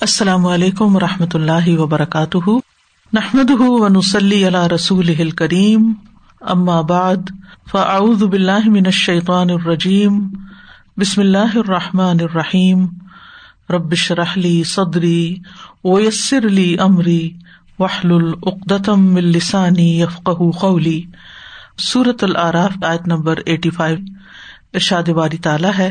السلام علیکم و رحمۃ اللہ وبرکاتہ۔ نحمد ونسلی علیہ رسول کریم بعد، فاعوذ باللہ من الشیطان الرجیم۔ بسم اللہ الرحمٰن الرحیم۔ ربش رحلی صدری ویسر علی عمری وحل العقدم السانی یفق قولی۔ صورت العراف، آیت نمبر ایٹی فائیو۔ ارشاد باری تعالیٰ ہے۔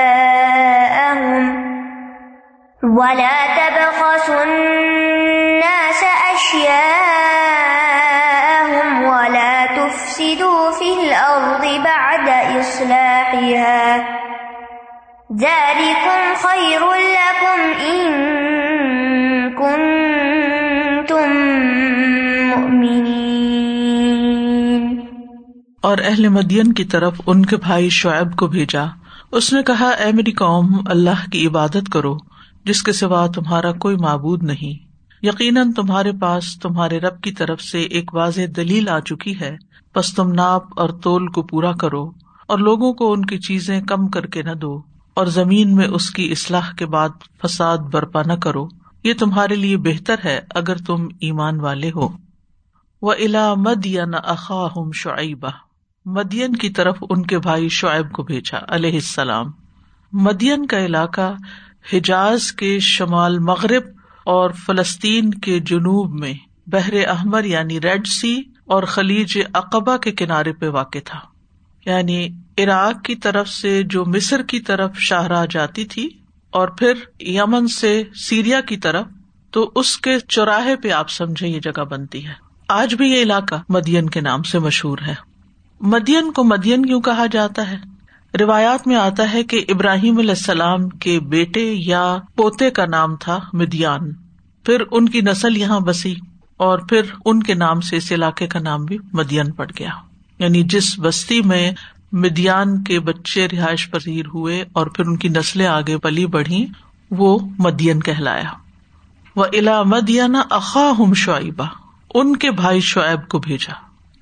ولا تبخسوا الناس أشياءهم ولا تفسدوا في الأرض بعد إصلاحها ذلكم خير لكم إن كنتم مؤمنين اور اہل مدین کی طرف ان کے بھائی شعیب کو بھیجا۔ اس نے کہا، اے میری قوم، اللہ کی عبادت کرو۔ جس کے سوا تمہارا کوئی معبود نہیں۔ یقیناً تمہارے پاس تمہارے رب کی طرف سے ایک واضح دلیل آ چکی ہے۔ بس تم ناپ اور تول کو پورا کرو اور لوگوں کو ان کی چیزیں کم کر کے نہ دو اور زمین میں اس کی اصلاح کے بعد فساد برپا نہ کرو۔ یہ تمہارے لیے بہتر ہے اگر تم ایمان والے ہو۔ وہ الا مد اخاہم شعیبہ مدین کی طرف ان کے بھائی شعیب کو بھیجا، علیہ السلام۔ مدین کا علاقہ حجاز کے شمال مغرب اور فلسطین کے جنوب میں بحر احمر یعنی ریڈ سی اور خلیج اقبا کے کنارے پہ واقع تھا۔ یعنی عراق کی طرف سے جو مصر کی طرف شاہراہ جاتی تھی اور پھر یمن سے سیریا کی طرف، تو اس کے چوراہے پہ آپ سمجھے یہ جگہ بنتی ہے۔ آج بھی یہ علاقہ مدین کے نام سے مشہور ہے۔ مدین کو مدین کیوں کہا جاتا ہے؟ روایات میں آتا ہے کہ ابراہیم علیہ السلام کے بیٹے یا پوتے کا نام تھا مدیان۔ پھر ان کی نسل یہاں بسی اور پھر ان کے نام سے اس علاقے کا نام بھی مدین پڑ گیا۔ یعنی جس بستی میں مدیان کے بچے رہائش پذیر ہوئے اور پھر ان کی نسلیں آگے پلی بڑھی، وہ مدین کہلایا۔ وہ الا مدینہ اقا ہم شعیبہ، ان کے بھائی شعیب کو بھیجا۔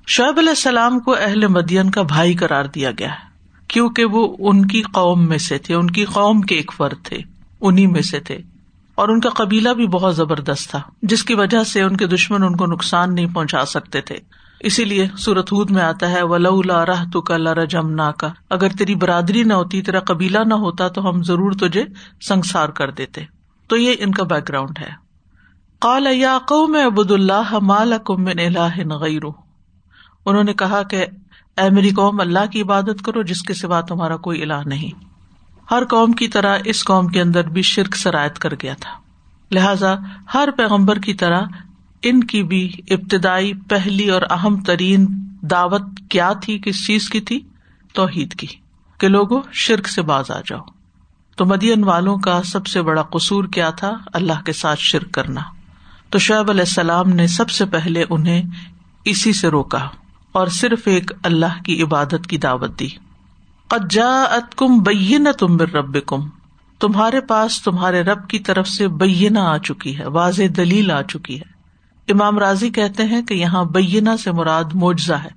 شعیب علیہ السلام کو اہل مدین کا بھائی قرار دیا گیا ہے۔ کیونکہ وہ ان کی قوم میں سے تھے، ان کی قوم کے ایک فرد تھے انہیں میں سے تھے۔ اور ان کا قبیلہ بھی بہت زبردست تھا، جس کی وجہ سے ان کے دشمن ان کو نقصان نہیں پہنچا سکتے تھے۔ اسی لیے سورت ہود میں آتا ہے ولا راہ تو کا لارا جمنا کا اگر تیری برادری نہ ہوتی، تیرا قبیلہ نہ ہوتا، تو ہم ضرور تجھے سنسار کر دیتے۔ تو یہ ان کا بیک گراؤنڈ ہے۔ کال یا قوم ابود اللہ مال کم اللہ غیر انہوں نے کہا کہ اے میری قوم، اللہ کی عبادت کرو، جس کے سوا تمہارا کوئی الہ نہیں۔ ہر قوم کی طرح اس قوم کے اندر بھی شرک سرایت کر گیا تھا۔ لہذا ہر پیغمبر کی طرح ان کی بھی ابتدائی، پہلی اور اہم ترین دعوت کیا تھی، کس چیز کی تھی؟ توحید کی۔ کہ لوگوں شرک سے باز آ جاؤ۔ تو مدین والوں کا سب سے بڑا قصور کیا تھا؟ اللہ کے ساتھ شرک کرنا۔ تو شعیب علیہ السلام نے سب سے پہلے انہیں اسی سے روکا۔ اور صرف ایک اللہ کی عبادت کی دعوت دی۔ قجا ات کم بین تم رب کم تمہارے پاس تمہارے رب کی طرف سے بینا آ چکی ہے، واضح دلیل آ چکی ہے۔ امام راضی کہتے ہیں کہ یہاں بینا سے مراد معجزہ ہے۔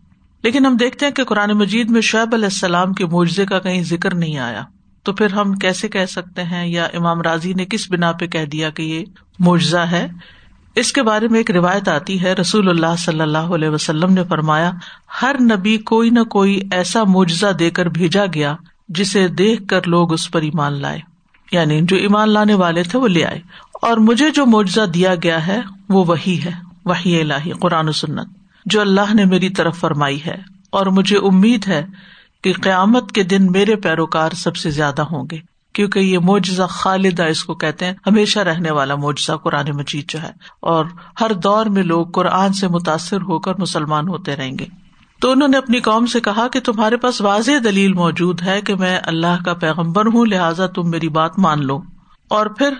لیکن ہم دیکھتے ہیں کہ قرآن مجید میں شعیب علیہ السلام کے معجزے کا کہیں ذکر نہیں آیا۔ تو پھر ہم کیسے کہہ سکتے ہیں یا امام راضی نے کس بنا پہ کہہ دیا کہ یہ معجزہ ہے؟ اس کے بارے میں ایک روایت آتی ہے، رسول اللہ صلی اللہ علیہ وسلم نے فرمایا، ہر نبی کوئی نہ کوئی ایسا معجزہ دے کر بھیجا گیا جسے دیکھ کر لوگ اس پر ایمان لائے۔ یعنی جو ایمان لانے والے تھے وہ لے آئے۔ اور مجھے جو معجزہ دیا گیا ہے، وہ وہی ہے وہی اللہ قرآن و سنت، جو اللہ نے میری طرف فرمائی ہے۔ اور مجھے امید ہے کہ قیامت کے دن میرے پیروکار سب سے زیادہ ہوں گے۔ کیونکہ یہ معجزہ خالدہ اس کو کہتے ہیں، ہمیشہ رہنے والا معجزہ قرآن مجید جو ہے۔ اور ہر دور میں لوگ قرآن سے متاثر ہو کر مسلمان ہوتے رہیں گے۔ تو انہوں نے اپنی قوم سے کہا کہ تمہارے پاس واضح دلیل موجود ہے کہ میں اللہ کا پیغمبر ہوں، لہٰذا تم میری بات مان لو۔ اور پھر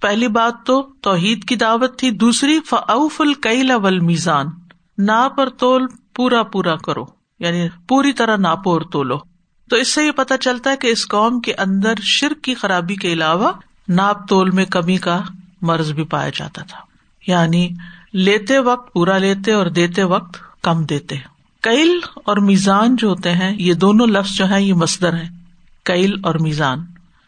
پہلی بات تو توحید کی دعوت تھی، دوسری فعف القیل ول میزان ناپ اور تول پورا پورا کرو یعنی پوری طرح ناپو اور تولو۔ تو اس سے یہ پتا چلتا ہے کہ اس قوم کے اندر شرک کی خرابی کے علاوہ ناپ تول میں کمی کا مرض بھی پایا جاتا تھا۔ یعنی لیتے وقت پورا لیتے اور دیتے وقت کم دیتے۔ کیل اور میزان جو ہوتے ہیں، یہ دونوں لفظ جو ہے یہ مسدر ہے کیل اور میزان۔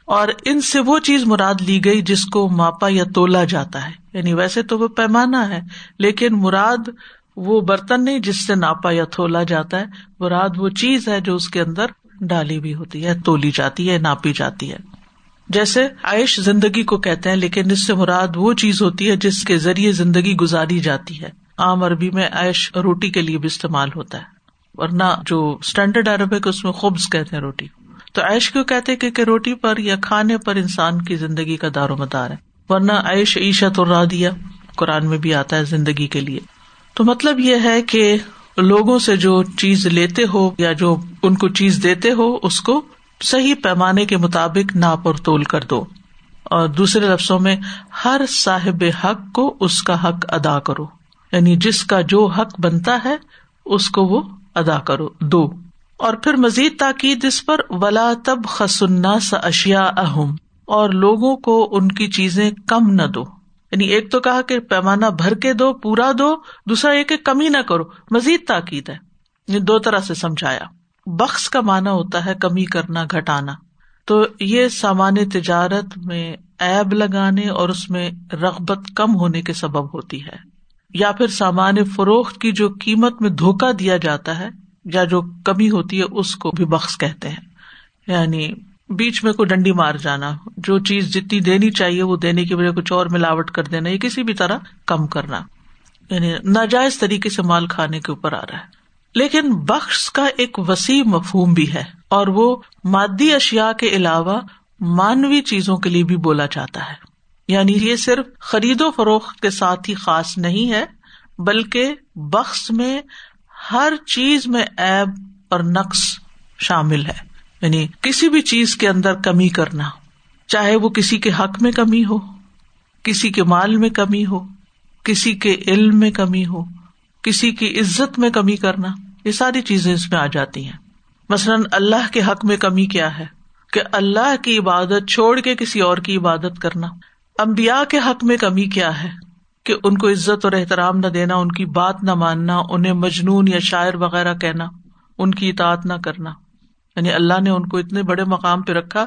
اور ان سے وہ چیز مراد لی گئی جس کو ماپا یا تولا جاتا ہے۔ یعنی ویسے تو وہ پیمانہ ہے، لیکن مراد وہ برتن نہیں جس سے ناپا یا تولا جاتا ہے۔ مراد وہ چیز ہے جو اس کے اندر ڈالی بھی ہوتی ہے، تولی جاتی ہے، ناپی جاتی ہے۔ جیسے عائش زندگی کو کہتے ہیں، لیکن اس سے مراد وہ چیز ہوتی ہے جس کے ذریعے زندگی گزاری جاتی ہے۔ عام عربی میں عائش روٹی کے لیے بھی استعمال ہوتا ہے، ورنہ جو اسٹینڈرڈ عربک اس میں خوبص کہتے ہیں روٹی۔ تو عائش کیوں کہتے کہ روٹی پر یا کھانے پر انسان کی زندگی کا دار و مدار ہے۔ ورنہ عائش عیشت اور دیا قرآن میں بھی آتا ہے زندگی کے لیے۔ تو مطلب یہ ہے کہ لوگوں سے جو چیز لیتے ہو یا جو ان کو چیز دیتے ہو، اس کو صحیح پیمانے کے مطابق ناپ اور تول کر دو۔ اور دوسرے لفظوں میں، ہر صاحب حق کو اس کا حق ادا کرو۔ یعنی جس کا جو حق بنتا ہے، اس کو وہ ادا کرو، دو۔ اور پھر مزید تاکید اس پر، ولا تب خسنا سا اشیا اہم اور لوگوں کو ان کی چیزیں کم نہ دو۔ یعنی ایک تو کہا کہ پیمانہ بھر کے دو، پورا دو، دوسرا یہ کہ کمی نہ کرو، مزید تاکید ہے۔ یعنی دو طرح سے سمجھایا۔ بخش کا مانا ہوتا ہے کمی کرنا، گھٹانا۔ تو یہ سامان تجارت میں ایب لگانے اور اس میں رغبت کم ہونے کے سبب ہوتی ہے۔ یا پھر سامان فروخت کی جو قیمت میں دھوکا دیا جاتا ہے، یا جو کمی ہوتی ہے، اس کو بھی بخش کہتے ہیں۔ یعنی بیچ میں کوئی ڈنڈی مار جانا، جو چیز جتنی دینی چاہیے وہ دینے کی وجہ کچھ اور ملاوٹ کر دینا یا کسی بھی طرح کم کرنا۔ یعنی ناجائز طریقے سے مال کھانے کے اوپر آ رہا ہے۔ لیکن بخش کا ایک وسیع مفہوم بھی ہے اور وہ مادی اشیا کے علاوہ مانوی چیزوں کے لیے بھی بولا جاتا ہے۔ یعنی یہ صرف خرید و فروخت کے ساتھ ہی خاص نہیں ہے، بلکہ بخش میں ہر چیز میں ایب اور نقص شامل ہے۔ یعنی کسی بھی چیز کے اندر کمی کرنا، چاہے وہ کسی کے حق میں کمی ہو، کسی کے مال میں کمی ہو، کسی کے علم میں کمی ہو، کسی کی عزت میں کمی کرنا، یہ ساری چیزیں اس میں آ جاتی ہیں۔ مثلاً اللہ کے حق میں کمی کیا ہے؟ کہ اللہ کی عبادت چھوڑ کے کسی اور کی عبادت کرنا۔ امبیا کے حق میں کمی کیا ہے؟ کہ ان کو عزت اور احترام نہ دینا، ان کی بات نہ ماننا، انہیں مجنون یا شاعر وغیرہ کہنا، ان کی اطاعت نہ کرنا۔ یعنی اللہ نے ان کو اتنے بڑے مقام پہ رکھا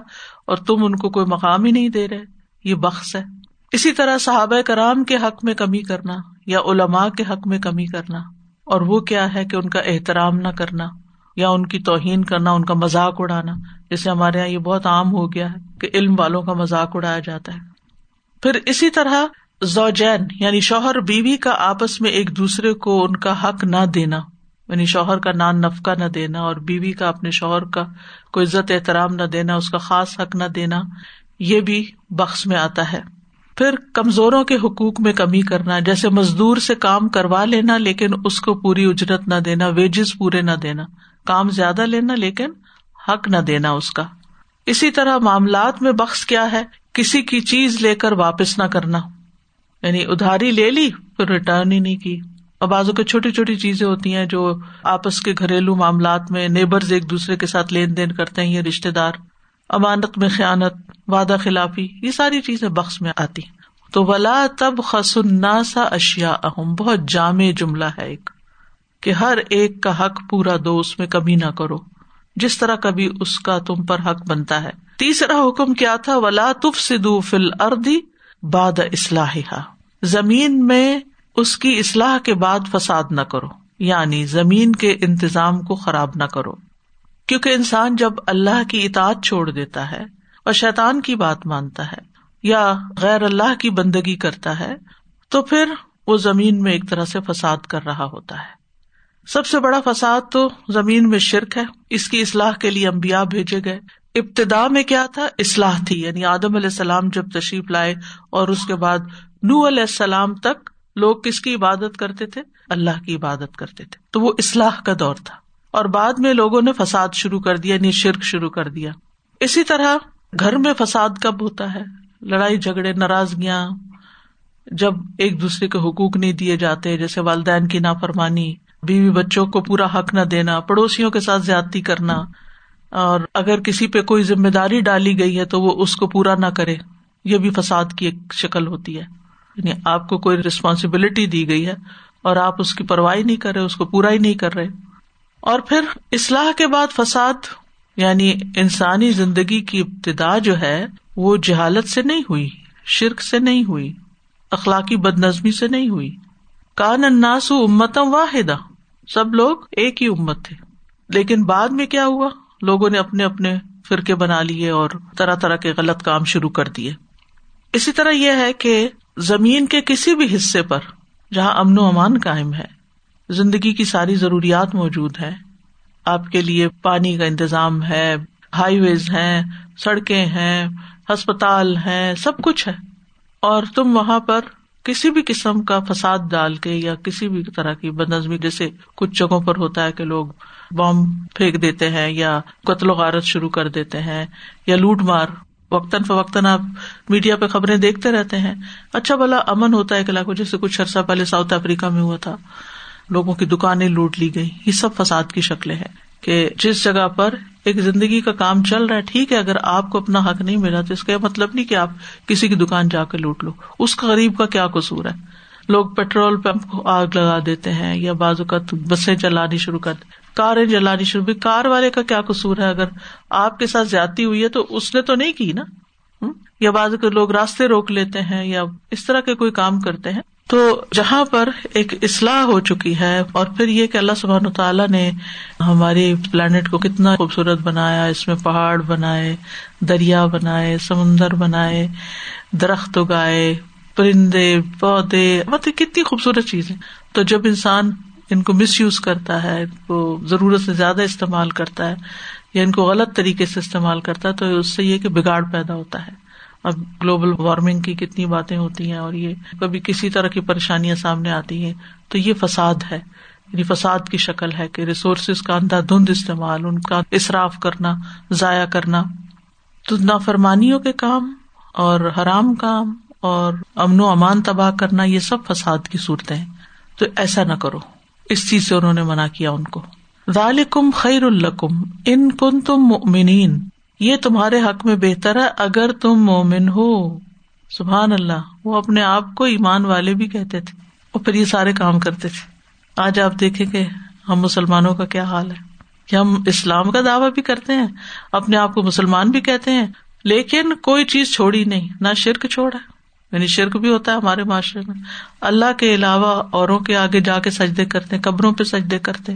اور تم ان کو کوئی مقام ہی نہیں دے رہے۔ یہ بخش ہے۔ اسی طرح صحابہ کرام کے حق میں کمی کرنا یا علماء کے حق میں کمی کرنا اور وہ کیا ہے کہ ان کا احترام نہ کرنا یا ان کی توہین کرنا، ان کا مذاق اڑانا۔ جیسے ہمارے یہاں یہ بہت عام ہو گیا ہے کہ علم والوں کا مذاق اڑایا جاتا ہے۔ پھر اسی طرح زوجین یعنی شوہر بیوی کا آپس میں ایک دوسرے کو ان کا حق نہ دینا۔ یعنی شوہر کا نان نفقہ نہ دینا اور بیوی کا اپنے شوہر کا کوئی عزت احترام نہ دینا، اس کا خاص حق نہ دینا، یہ بھی بخش میں آتا ہے۔ پھر کمزوروں کے حقوق میں کمی کرنا، جیسے مزدور سے کام کروا لینا لیکن اس کو پوری اجرت نہ دینا ویجز پورے نہ دینا، کام زیادہ لینا لیکن حق نہ دینا اس کا۔ اسی طرح معاملات میں بخش کیا ہے، کسی کی چیز لے کر واپس نہ کرنا۔ یعنی ادھاری لے لی، پھر ریٹرن ہی نہیں کی۔ اور بازو کے چھوٹی چھوٹی چیزیں ہوتی ہیں جو آپس کے گھریلو معاملات میں نیبرز ایک دوسرے کے ساتھ لین دین کرتے ہیں، یہ رشتے دار، امانت میں خیانت، وعدہ خلافی، یہ ساری چیزیں بخش میں آتی تو ولا تب سا اشیا اہم بہت جامع جملہ ہے ایک، کہ ہر ایک کا حق پورا دو، اس میں کمی نہ کرو۔ جس طرح کبھی اس کا تم پر حق بنتا ہے۔ تیسرا حکم کیا تھا؟ ولا تف سدو فل اردی باد اسلح زمین میں اس کی اصلاح کے بعد فساد نہ کرو یعنی زمین کے انتظام کو خراب نہ کرو۔ کیونکہ انسان جب اللہ کی اطاعت چھوڑ دیتا ہے اور شیطان کی بات مانتا ہے یا غیر اللہ کی بندگی کرتا ہے، تو پھر وہ زمین میں ایک طرح سے فساد کر رہا ہوتا ہے۔ سب سے بڑا فساد تو زمین میں شرک ہے۔ اس کی اصلاح کے لیے امبیا بھیجے گئے۔ ابتدا میں کیا تھا؟ اصلاح تھی یعنی آدم علیہ السلام جب تشریف لائے اور اس کے بعد نو علیہ السلام تک لوگ کس کی عبادت کرتے تھے؟ اللہ کی عبادت کرتے تھے۔ تو وہ اصلاح کا دور تھا۔ اور بعد میں لوگوں نے فساد شروع کر دیا یعنی شرک شروع کر دیا۔ اسی طرح گھر میں فساد کب ہوتا ہے؟ لڑائی جھگڑے، ناراضگیاں۔ جب ایک دوسرے کے حقوق نہیں دیے جاتے، جیسے والدین کی نافرمانی، بیوی بچوں کو پورا حق نہ دینا، پڑوسیوں کے ساتھ زیادتی کرنا۔ اور اگر کسی پہ کوئی ذمہ داری ڈالی گئی ہے تو وہ اس کو پورا نہ کرے۔ یہ بھی فساد کی ایک شکل ہوتی ہے۔ یعنی آپ کو کوئی ریسپانسبلٹی دی گئی ہے اور آپ اس کی پرواہی نہیں کر رہے، اس کو پورا ہی نہیں کر رہے۔ اور پھر اصلاح کے بعد فساد یعنی انسانی زندگی کی ابتدا جو ہے، وہ جہالت سے نہیں ہوئی، شرک سے نہیں ہوئی، اخلاقی بد نظمی سے نہیں ہوئی۔ کان اناس امتم واحد سب لوگ ایک ہی امت تھے۔ لیکن بعد میں کیا ہوا؟ لوگوں نے اپنے اپنے فرقے بنا لیے اور طرح طرح کے غلط کام شروع کر دیے۔ اسی طرح یہ ہے کہ زمین کے کسی بھی حصے پر جہاں امن و امان قائم ہے، زندگی کی ساری ضروریات موجود ہے آپ کے لیے پانی کا انتظام ہے ہائی ویز ہیں، سڑکیں ہیں، ہسپتال ہیں، سب کچھ ہے۔ اور تم وہاں پر کسی بھی قسم کا فساد ڈال کے یا کسی بھی طرح کی بدنظمی، جیسے کچھ جگہوں پر ہوتا ہے کہ لوگ بام پھینک دیتے ہیں یا قتل و غارت شروع کر دیتے ہیں یا لوٹ مار وقتاً فوقتاً آپ میڈیا پہ خبریں دیکھتے رہتے ہیں۔ اچھا بھلا امن ہوتا ہے علاقوں جیسے کچھ عرصہ پہلے ساؤتھ افریقہ میں ہوا تھا۔ لوگوں کی دکانیں لوٹ لی گئی یہ سب فساد کی شکلیں ہیں کہ جس جگہ پر ایک زندگی کا کام چل رہا ہے، ٹھیک ہے، اگر آپ کو اپنا حق نہیں ملا تو اس کا مطلب نہیں کہ آپ کسی کی دکان جا کے لوٹ لو۔ اس کا غریب کا کیا قصور ہے؟ لوگ پیٹرول پمپ کو آگ لگا دیتے ہیں یا بازو کا بسیں چلانی شروع کر کاریں جلانی شروع کار والے کا کیا قصور ہے؟ اگر آپ کے ساتھ زیادتی ہوئی ہے تو اس نے تو نہیں کی نا؟ یا بعض لوگ راستے روک لیتے ہیں یا اس طرح کے کوئی کام کرتے ہیں۔ تو جہاں پر ایک اصلاح ہو چکی ہے اور پھر یہ کہ اللہ سبحان تعالیٰ نے ہماری پلانٹ کو کتنا خوبصورت بنایا، اس میں پہاڑ بنائے، دریا بنائے، سمندر بنائے، درخت اگائے، پرندے، پودے مطلب کتنی خوبصورت چیزیں۔ تو جب انسان ان کو مس یوز کرتا ہے، ان کو ضرورت سے زیادہ استعمال کرتا ہے، یا ان کو غلط طریقے سے استعمال کرتا ہے، تو اس سے یہ کہ بگاڑ پیدا ہوتا ہے۔ اب گلوبل وارمنگ کی کتنی باتیں ہوتی ہیں اور یہ کبھی کسی طرح کی پریشانیاں سامنے آتی ہیں، تو یہ فساد ہے۔ یعنی فساد کی شکل ہے کہ ریسورسز کا اندھا دھند استعمال، ان کا اصراف کرنا، ضائع کرنا۔ تو نافرمانیوں کے کام اور حرام کام اور امن و امان تباہ کرنا، یہ سب فساد کی صورتیں ہیں۔ تو ایسا نہ کرو۔ اس چیز سے انہوں نے منع کیا ان کو۔ ذالکم خیر القم ان کن تم مومنین یہ تمہارے حق میں بہتر ہے اگر تم مومن ہو۔ سبحان اللہ، وہ اپنے آپ کو ایمان والے بھی کہتے تھے۔ اور پھر یہ سارے کام کرتے تھے۔ آج آپ دیکھیں کہ ہم مسلمانوں کا کیا حال ہے۔ کہ ہم اسلام کا دعوی بھی کرتے ہیں، اپنے آپ کو مسلمان بھی کہتے ہیں، لیکن کوئی چیز چھوڑی نہیں، نہ شرک چھوڑا۔ یعنی شرک بھی ہوتا ہے ہمارے معاشرے میں۔ اللہ کے علاوہ اوروں کے آگے جا کے سجدے کرتے ہیں، قبروں پہ سجدے کرتے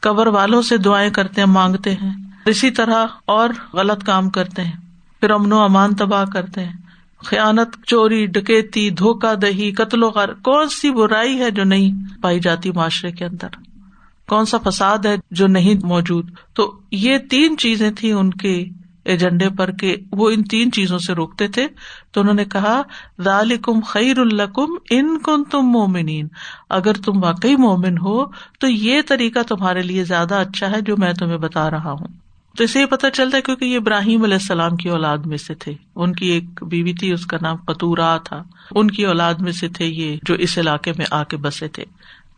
قبر والوں سے دعائیں کرتے ہیں، مانگتے ہیں۔ اسی طرح اور غلط کام کرتے ہیں۔ پھر امن و امان تباہ کرتے ہیں۔ خیانت، چوری، ڈکیتی، دھوکہ، دہی، قتل و غر کون سی برائی ہے جو نہیں پائی جاتی معاشرے کے اندر؟ کون سا فساد ہے جو نہیں موجود؟ تو یہ تین چیزیں تھی ان کے ایجنڈے پر کہ وہ ان تین چیزوں سے روکتے تھے، تو انہوں نے کہا، ذالکم خیر القم ان کن تم مومنین۔ اگر تم واقعی مومن ہو، تو یہ طریقہ تمہارے لیے زیادہ اچھا ہے جو میں تمہیں بتا رہا ہوں۔ تو اسے یہ پتا چلتا ہے کیونکہ یہ ابراہیم علیہ السلام کی اولاد میں سے تھے۔ ان کی ایک بیوی تھی، اس کا نام قطورا تھا۔ ان کی اولاد میں سے تھے یہ جو اس علاقے میں آ کے بسے تھے۔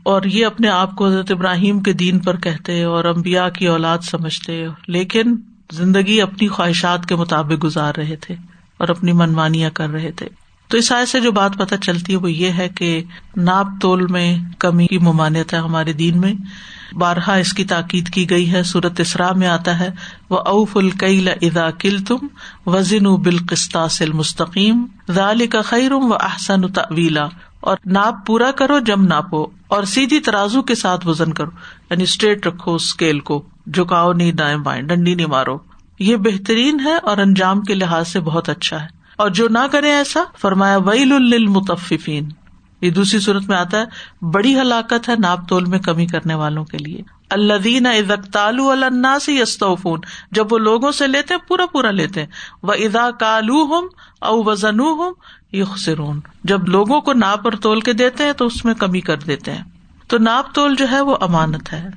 اور یہ اپنے آپ کو حضرت ابراہیم کے دین پر کہتے اور امبیا کی اولاد سمجھتے۔ لیکن زندگی اپنی خواہشات کے مطابق گزار رہے تھے اور اپنی منمانیاں کر رہے تھے۔ تو اس آئے سے جو بات پتہ چلتی ہے وہ یہ ہے کہ ناپ تول میں کمی کی ممانعت ہے ہمارے دین میں۔ بارہا اس کی تاکید کی گئی ہے سورت اسرا میں آتا ہے وہ اوف القیل ادا کل تم وزن بالقسطاس مستقیم ذال کا خیرم و احسن طویلا اور ناپ پورا کرو جم ناپو، اور سیدھی ترازو کے ساتھ وزن کرو یعنی اسٹریٹ رکھو اسکیل کو۔ جھکاؤ نہیں دائیں بائیں، ڈنڈی نہیں مارو۔ یہ بہترین ہے اور انجام کے لحاظ سے بہت اچھا ہے۔ اور جو نہ کرے ایسا، فرمایا، ویل المتفین یہ دوسری صورت میں آتا ہے، بڑی ہلاکت ہے ناپ تول میں کمی کرنے والوں کے لیے۔ اللہ دین ازکتالو اللہ سے یستوفون۔ جب وہ لوگوں سے لیتے ہیں، پورا پورا لیتے ہیں۔ وہ ادا کالو ہوں او وزن ہوں یخسرون۔ جب لوگوں کو ناپ اور تول کے دیتے ہیں، تو اس میں کمی کر دیتے ہیں۔ تو ناپ تول جو ہے، وہ امانت ہے۔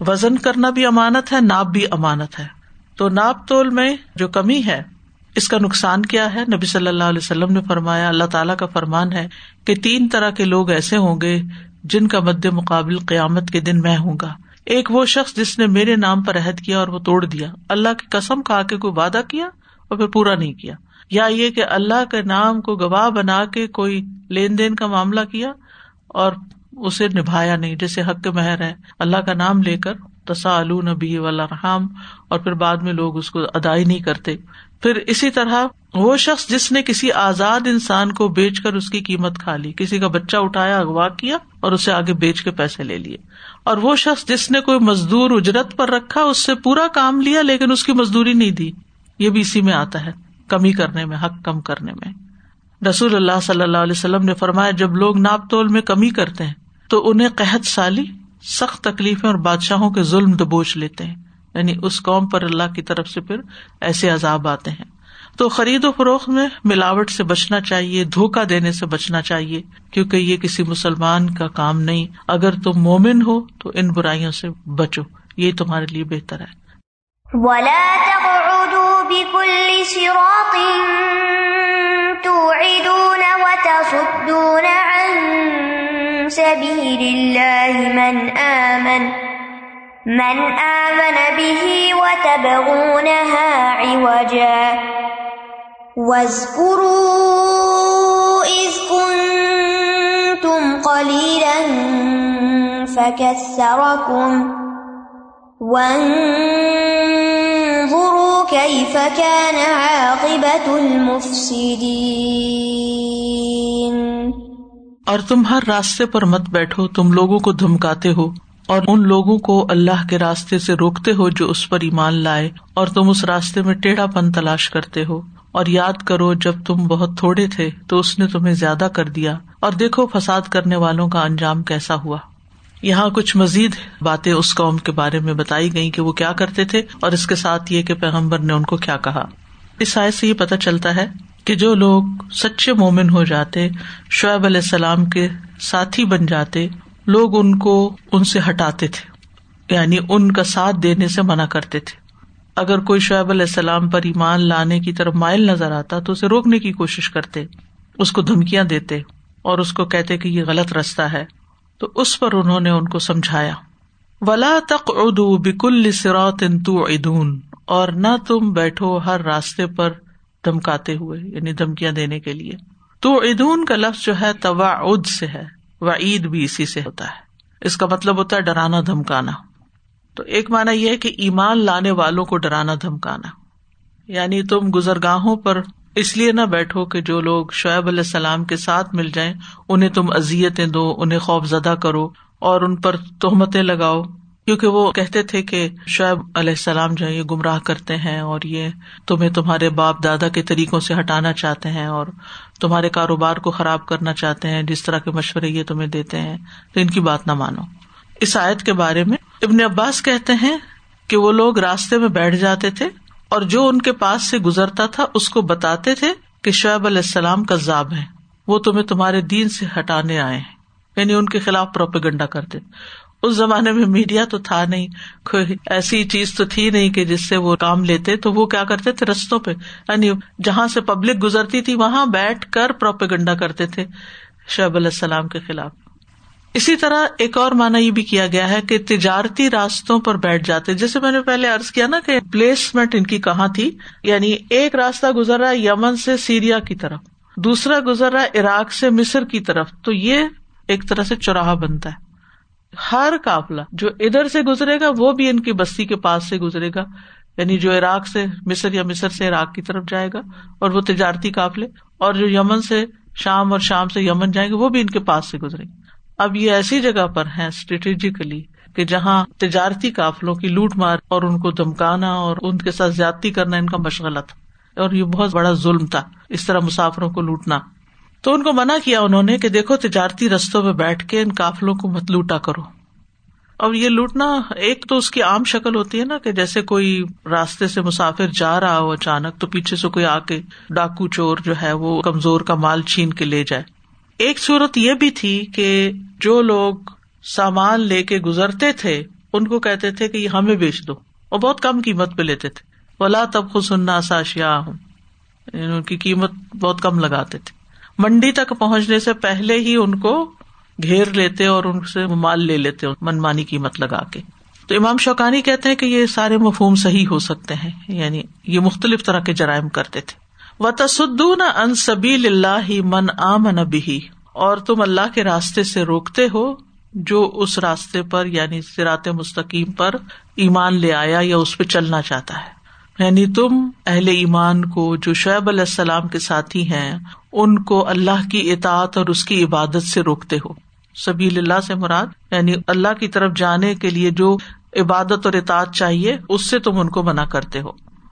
وزن کرنا بھی امانت ہے، ناپ بھی امانت ہے۔ تو ناپ تول میں جو کمی ہے، اس کا نقصان کیا ہے؟ نبی صلی اللہ علیہ وسلم نے فرمایا، اللہ تعالیٰ کا فرمان ہے کہ تین طرح کے لوگ ایسے ہوں گے جن کا مد مقابل قیامت کے دن میں ہوں گا۔ ایک وہ شخص جس نے میرے نام پر عہد کیا اور وہ توڑ دیا۔ اللہ کی قسم کھا کے کوئی وعدہ کیا اور پھر پورا نہیں کیا۔ یا یہ کہ اللہ کے نام کو گواہ بنا کے کوئی لین دین کا معاملہ کیا اور اسے نبھایا نہیں، جیسے حق مہر ہے اللہ کا نام لے کر تسا نبی رحم اور پھر بعد میں لوگ اس کو ادائی نہیں کرتے۔ پھر اسی طرح وہ شخص جس نے کسی آزاد انسان کو بیچ کر اس کی قیمت کھا لی، کسی کا بچہ اٹھایا، اغوا کیا، اور اسے آگے بیچ کے پیسے لے لیے۔ اور وہ شخص جس نے کوئی مزدور اجرت پر رکھا، اس سے پورا کام لیا، لیکن اس کی مزدوری نہیں دی۔ یہ بھی اسی میں آتا ہے، کمی کرنے میں، حق کم کرنے میں۔ رسول اللہ صلی اللہ علیہ وسلم نے فرمایا، جب لوگ ناپ تول میں کمی کرتے ہیں تو انہیں قحط سالی، سخت تکلیفیں اور بادشاہوں کے ظلم دبوچ لیتے ہیں۔ یعنی اس قوم پر اللہ کی طرف سے پھر ایسے عذاب آتے ہیں۔ تو خرید و فروخت میں ملاوٹ سے بچنا چاہیے دھوکا دینے سے بچنا چاہیے، کیونکہ یہ کسی مسلمان کا کام نہیں۔ اگر تم مومن ہو تو ان برائیوں سے بچو۔ یہ تمہارے لیے بہتر ہے۔ سبيل الله من آمن. من آمن به وتبغونها عوجا. واذكروا إذ كنتم قليلا فكثركم. وانظروا كيف كان عاقبة المفسدين. اور تم ہر راستے پر مت بیٹھو، تم لوگوں کو دھمکاتے ہو، اور ان لوگوں کو اللہ کے راستے سے روکتے ہو جو اس پر ایمان لائے، اور تم اس راستے میں ٹیڑھا پن تلاش کرتے ہو۔ اور یاد کرو، جب تم بہت تھوڑے تھے، تو اس نے تمہیں زیادہ کر دیا۔ اور دیکھو، فساد کرنے والوں کا انجام کیسا ہوا۔ یہاں کچھ مزید باتیں اس قوم کے بارے میں بتائی گئی کہ وہ کیا کرتے تھے، اور اس کے ساتھ یہ کہ پیغمبر نے ان کو کیا کہا۔ اس آئے سے یہ پتا چلتا ہے کہ جو لوگ سچے مومن ہو جاتے، شعیب علیہ السلام کے ساتھی بن جاتے، لوگ ان کو ان سے ہٹاتے تھے یعنی ان کا ساتھ دینے سے منع کرتے تھے۔ اگر کوئی شعیب علیہ السلام پر ایمان لانے کی طرف مائل نظر آتا تو اسے روکنے کی کوشش کرتے، اس کو دھمکیاں دیتے اور اس کو کہتے کہ یہ غلط رستہ ہے۔ تو اس پر انہوں نے ان کو سمجھایا۔ ولا تک اردو بکل سروت ادون اور نہ تم بیٹھو ہر راستے پر دھمکاتے ہوئے یعنی دھمکیاں دینے کے لیے۔ تو ادون کا لفظ جو ہے توا سے ہے۔ وہ عید بھی اسی سے ہوتا ہے۔ اس کا مطلب ہوتا ہے ڈرانا، دھمکانا۔ تو ایک مانا یہ ہے کہ ایمان لانے والوں کو ڈرانا، دھمکانا۔ یعنی تم گزرگاہوں پر اس لیے نہ بیٹھو کہ جو لوگ شعیب علیہ السلام کے ساتھ مل جائیں، انہیں تم ازیتیں دو، انہیں خوف زدہ کرو اور ان پر تہمتیں لگاؤ۔ کیونکہ وہ کہتے تھے کہ شعیب علیہ السلام جو ہے یہ گمراہ کرتے ہیں اور یہ تمہیں تمہارے باپ دادا کے طریقوں سے ہٹانا چاہتے ہیں اور تمہارے کاروبار کو خراب کرنا چاہتے ہیں، جس طرح کے مشورے یہ تمہیں دیتے ہیں، تو ان کی بات نہ مانو۔ اس آیت کے بارے میں ابن عباس کہتے ہیں کہ وہ لوگ راستے میں بیٹھ جاتے تھے اور جو ان کے پاس سے گزرتا تھا، اس کو بتاتے تھے کہ شعیب علیہ السلام کا ضاب ہے وہ تمہیں تمہارے دین سے ہٹانے آئے ہیں۔ یعنی ان کے خلاف پروپیگنڈا کرتے۔ اس زمانے میں میڈیا تو تھا نہیں، کوئی ایسی چیز تو تھی نہیں کہ جس سے وہ کام لیتے، تو وہ کیا کرتے تھے؟ رستوں پہ۔ یعنی جہاں سے پبلک گزرتی تھی، وہاں بیٹھ کر پروپیگنڈا کرتے تھے شعیب علیہ السلام کے خلاف۔ اسی طرح ایک اور مانا یہ بھی کیا گیا ہے کہ تجارتی راستوں پر بیٹھ جاتے۔ جیسے میں نے پہلے ارض کیا نا کہ پلیسمنٹ ان کی کہاں تھی؟ یعنی ایک راستہ گزر رہا یمن سے سیریا کی طرف، دوسرا گزر رہا عراق سے مصر کی طرف۔ تو یہ ایک طرح سے چوراہا بنتا ہے۔ ہر قافلہ جو ادھر سے گزرے گا، وہ بھی ان کی بستی کے پاس سے گزرے گا۔ یعنی جو عراق سے مصر یا مصر سے عراق کی طرف جائے گا اور وہ تجارتی قافلے اور جو یمن سے شام اور شام سے یمن جائیں گے، وہ بھی ان کے پاس سے گزرے گے۔ اب یہ ایسی جگہ پر ہے اسٹریٹجیکلی کہ جہاں تجارتی قافلوں کی لوٹ مار اور ان کو دمکانا اور ان کے ساتھ زیادتی کرنا ان کا مشغلہ تھا۔ اور یہ بہت بڑا ظلم تھا، اس طرح مسافروں کو لوٹنا۔ تو ان کو منع کیا انہوں نے کہ دیکھو تجارتی رستوں میں بیٹھ کے ان قافلوں کو مت لوٹا کرو۔ اب یہ لوٹنا ایک تو اس کی عام شکل ہوتی ہے نا کہ جیسے کوئی راستے سے مسافر جا رہا ہو اچانک تو پیچھے سے کوئی آ کے ڈاکو چور جو ہے وہ کمزور کا مال چھین کے لے جائے۔ ایک صورت یہ بھی تھی کہ جو لوگ سامان لے کے گزرتے تھے، ان کو کہتے تھے کہ یہ ہمیں بیچ دو۔ اور بہت کم قیمت پہ لیتے تھے۔ بلا تب خود سننا ساشیا ہوں ان کی قیمت بہت کم لگاتے تھے۔ منڈی تک پہنچنے سے پہلے ہی ان کو گھیر لیتے اور ان سے مال لے لیتے منمانی قیمت لگا کے۔ تو امام شوقانی کہتے ہیں کہ یہ سارے مفہوم صحیح ہو سکتے ہیں یعنی یہ مختلف طرح کے جرائم کرتے تھے۔ و تصدون ان سبیل اللہ من آمن بھی اور تم اللہ کے راستے سے روکتے ہو جو اس راستے پر یعنی سرات مستقیم پر ایمان لے آیا یا اس پہ چلنا چاہتا ہے۔ یعنی تم اہل ایمان کو جو شعیب علیہ السلام کے ساتھی ہیں، ان کو اللہ کی اطاعت اور اس کی عبادت سے روکتے ہو۔ سبیل اللہ سے مراد یعنی اللہ کی طرف جانے کے لیے جو عبادت اور اطاعت چاہیے، اس سے تم ان کو منع کرتے ہو۔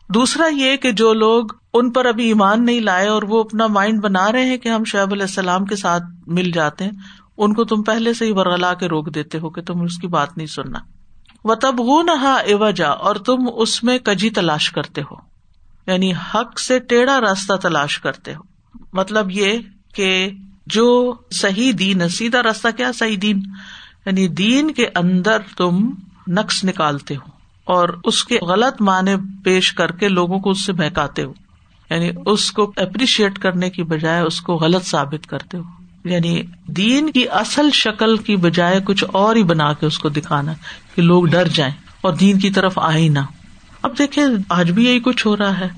دوسرا یہ کہ جو لوگ ان پر ابھی ایمان نہیں لائے اور وہ اپنا مائنڈ بنا رہے ہیں کہ ہم شعیب علیہ السلام کے ساتھ مل جاتے ہیں، ان کو تم پہلے سے ہی برگلا کے روک دیتے ہو کہ تم اس کی بات نہیں سننا۔ و تب نہا ایوجا اور تم اس میں کجی تلاش کرتے ہو۔ یعنی حق سے ٹیڑھا راستہ تلاش کرتے ہو۔ مطلب یہ کہ جو صحیح دین ہے، سیدھا راستہ کیا؟ صحیح دین۔ یعنی دین کے اندر تم نقص نکالتے ہو اور اس کے غلط معنی پیش کر کے لوگوں کو اس سے بہکاتے ہو۔ یعنی اس کو اپریشیٹ کرنے کی بجائے اس کو غلط ثابت کرتے ہو۔ یعنی دین کی اصل شکل کی بجائے کچھ اور ہی بنا کے اس کو دکھانا کہ لوگ ڈر جائیں اور دین کی طرف آئے نہ۔ اب دیکھے آج بھی یہی کچھ ہو رہا ہے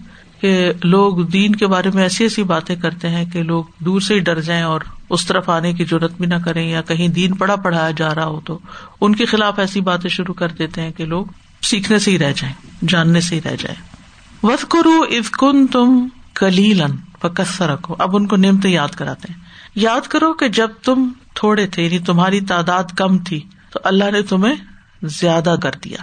کہ لوگ دین کے بارے میں ایسی ایسی باتیں کرتے ہیں کہ لوگ دور سے ہی ڈر جائیں اور اس طرف آنے کی ضرورت بھی نہ کریں یا کہیں دین پڑھا پڑھایا جا رہا ہو تو ان کے خلاف ایسی باتیں شروع کر دیتے ہیں کہ لوگ سیکھنے سے ہی رہ جائیں، جاننے سے ہی رہ جائیں۔ وف کرو اف کن تم کلیلن پکسر رکھو اب ان کو نمت یاد کراتے ہیں۔ یاد کرو کہ جب تم تھوڑے تھے یعنی تمہاری تعداد کم تھی، تو اللہ نے تمہیں زیادہ کر دیا۔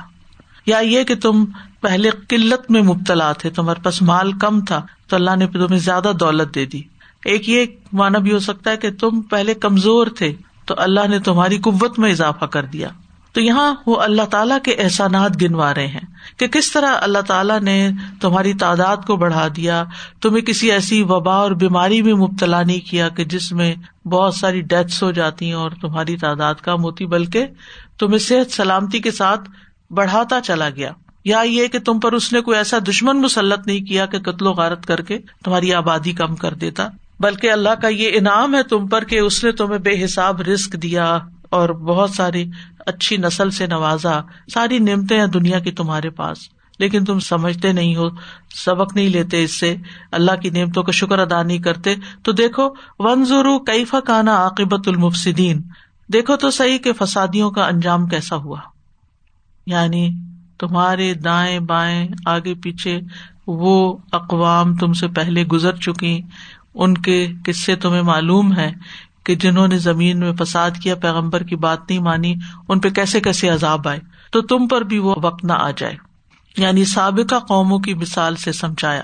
یا یہ کہ تم پہلے قلت میں مبتلا تھے، تمہارے پاس مال کم تھا، تو اللہ نے تمہیں زیادہ دولت دے دی۔ ایک یہ مانا بھی ہو سکتا ہے کہ تم پہلے کمزور تھے، تو اللہ نے تمہاری قوت میں اضافہ کر دیا۔ تو یہاں وہ اللہ تعالیٰ کے احسانات گنوا رہے ہیں کہ کس طرح اللہ تعالیٰ نے تمہاری تعداد کو بڑھا دیا، تمہیں کسی ایسی وبا اور بیماری میں مبتلا نہیں کیا کہ جس میں بہت ساری ڈیتھس ہو جاتی ہیں اور تمہاری تعداد کم ہوتی، بلکہ تمہیں صحت سلامتی کے ساتھ بڑھاتا چلا گیا۔ یا یہ کہ تم پر اس نے کوئی ایسا دشمن مسلط نہیں کیا کہ قتل و غارت کر کے تمہاری آبادی کم کر دیتا۔ بلکہ اللہ کا یہ انعام ہے تم پر کہ اس نے تمہیں بے حساب رسک دیا اور بہت ساری اچھی نسل سے نوازا، ساری نعمتیں ہیں دنیا کی تمہارے پاس، لیکن تم سمجھتے نہیں ہو، سبق نہیں لیتے اس سے، اللہ کی نعمتوں کا شکر ادا نہیں کرتے۔ تو دیکھو ونظرو کیفا کانا عاقبت المفسدین دیکھو تو صحیح کہ فسادیوں کا انجام کیسا ہوا۔ یعنی تمہارے دائیں بائیں، آگے پیچھے وہ اقوام تم سے پہلے گزر چکی ان کے قصے تمہیں معلوم ہے کہ جنہوں نے زمین میں فساد کیا، پیغمبر کی بات نہیں مانی، ان پہ کیسے کیسے عذاب آئے؟ تو تم پر بھی وہ وقت نہ آ جائے۔ یعنی سابقہ قوموں کی مثال سے سمجھایا۔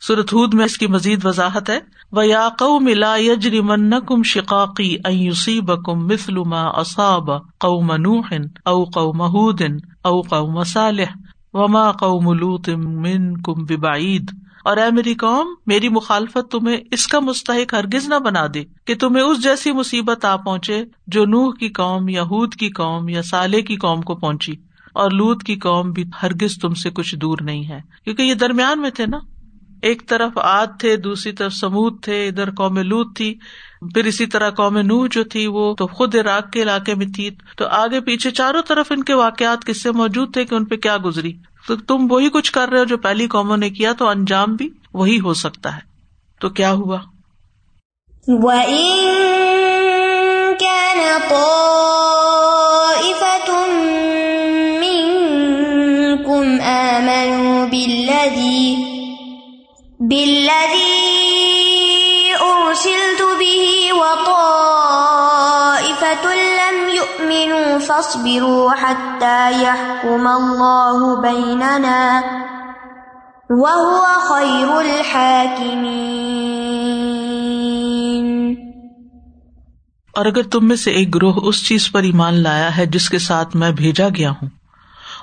سورت ہود میں اس کی مزید وضاحت ہے۔ و یا ملا یجری من کم شقاقی ایوسی بکم مسلما اصاب قو منوح او قو محدن او قو مسالح وما قو ملوت من کم ببعید اور اے میری قوم، میری مخالفت تمہیں اس کا مستحق ہرگز نہ بنا دے کہ تمہیں اس جیسی مصیبت آ پہنچے جو نوح کی قوم یا ہود کی قوم یا سالے کی قوم کو پہنچی۔ اور لوت کی قوم بھی ہرگز تم سے کچھ دور نہیں ہے۔ کیونکہ یہ درمیان میں تھے نا۔ ایک طرف آد تھے، دوسری طرف سمود تھے، ادھر قوم لوت تھی۔ پھر اسی طرح قوم نوح جو تھی، وہ تو خود عراق کے علاقے میں تھی۔ تو آگے پیچھے چاروں طرف ان کے واقعات کس سے موجود تھے کہ ان پہ کیا گزری۔ تو تم وہی کچھ کر رہے ہو جو پہلی قوموں نے کیا تو انجام بھی وہی ہو سکتا ہے۔ تو کیا ہوا؟ بالذي أرسلت يؤمنوا فاصبروا حتى يحكم الله بيننا وهو خير الحاكمين. اور اگر تم میں سے ایک گروہ اس چیز پر ایمان لایا ہے جس کے ساتھ میں بھیجا گیا ہوں،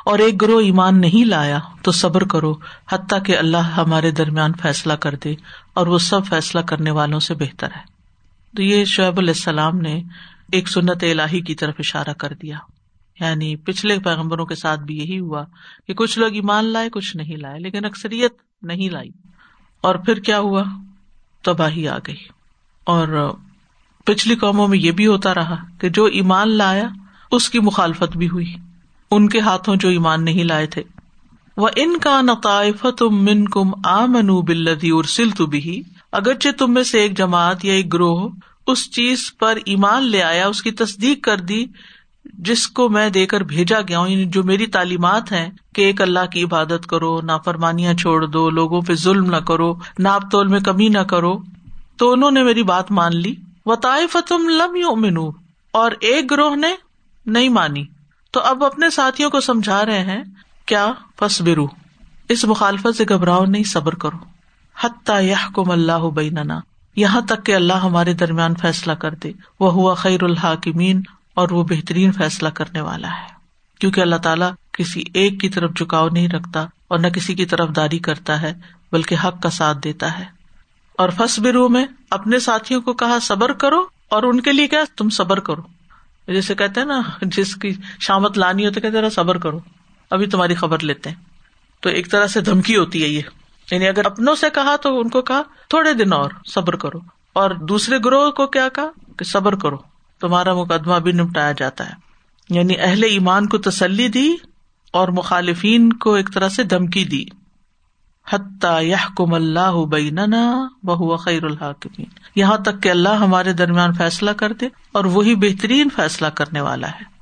اور ایک گروہ ایمان نہیں لایا، تو صبر کرو حتیٰ کہ اللہ ہمارے درمیان فیصلہ کر دے اور وہ سب فیصلہ کرنے والوں سے بہتر ہے۔ تو یہ شعیب علیہ السلام نے ایک سنت الہی کی طرف اشارہ کر دیا۔ یعنی پچھلے پیغمبروں کے ساتھ بھی یہی ہوا کہ کچھ لوگ ایمان لائے، کچھ نہیں لائے، لیکن اکثریت نہیں لائی۔ اور پھر کیا ہوا؟ تباہی آ گئی۔ اور پچھلی قوموں میں یہ بھی ہوتا رہا کہ جو ایمان لایا، اس کی مخالفت بھی ہوئی۔ ان کے ہاتھوں جو ایمان نہیں لائے تھے۔ وہ ان کا نقائف تم من کم آ منو بلدی ارسل تو بھی اگرچہ تم میں سے ایک جماعت یا ایک گروہ اس چیز پر ایمان لے آیا، اس کی تصدیق کر دی جس کو میں دے کر بھیجا گیا ہوں یعنی جو میری تعلیمات ہیں کہ ایک اللہ کی عبادت کرو نہ فرمانیاں چھوڑ دو، لوگوں پہ ظلم نہ کرو، ناپ تول میں کمی نہ کرو، تو انہوں نے میری بات مان لی۔ و طائف تم لم یو اور ایک گروہ نے نہیں مانی۔ تو اب اپنے ساتھیوں کو سمجھا رہے ہیں، کیا؟ پس برو اس مخالفت سے گھبراؤ نہیں، صبر کرو۔ حتیٰ یہ کم اللہ بیننا یہاں تک کہ اللہ ہمارے درمیان فیصلہ کر دے۔ وہ ہوا خیر الحاکمین اور وہ بہترین فیصلہ کرنے والا ہے۔ کیونکہ اللہ تعالیٰ کسی ایک کی طرف جھکاؤ نہیں رکھتا اور نہ کسی کی طرف داری کرتا ہے، بلکہ حق کا ساتھ دیتا ہے۔ اور فس برو میں اپنے ساتھیوں کو کہا، صبر کرو اور ان کے لیے کیا تم صبر کرو۔ جیسے کہتے ہیں نا، جس کی شامت لانی ہو تو کہتے صبر کرو۔ ابھی تمہاری خبر لیتے ہیں۔ تو ایک طرح سے دھمکی ہوتی ہے یہ۔ یعنی اگر اپنوں سے کہا تو ان کو کہا، تھوڑے دن اور صبر کرو۔ اور دوسرے گروہ کو کیا کہا؟ کہ صبر کرو۔ تمہارا مقدمہ بھی نپٹایا جاتا ہے۔ یعنی اہل ایمان کو تسلی دی اور مخالفین کو ایک طرح سے دھمکی دی۔ حتیٰ یہ کم اللہ بیننا بہ خیر الحاکمین۔ یہاں تک کہ اللہ ہمارے درمیان فیصلہ کر دے اور وہی بہترین فیصلہ کرنے والا ہے۔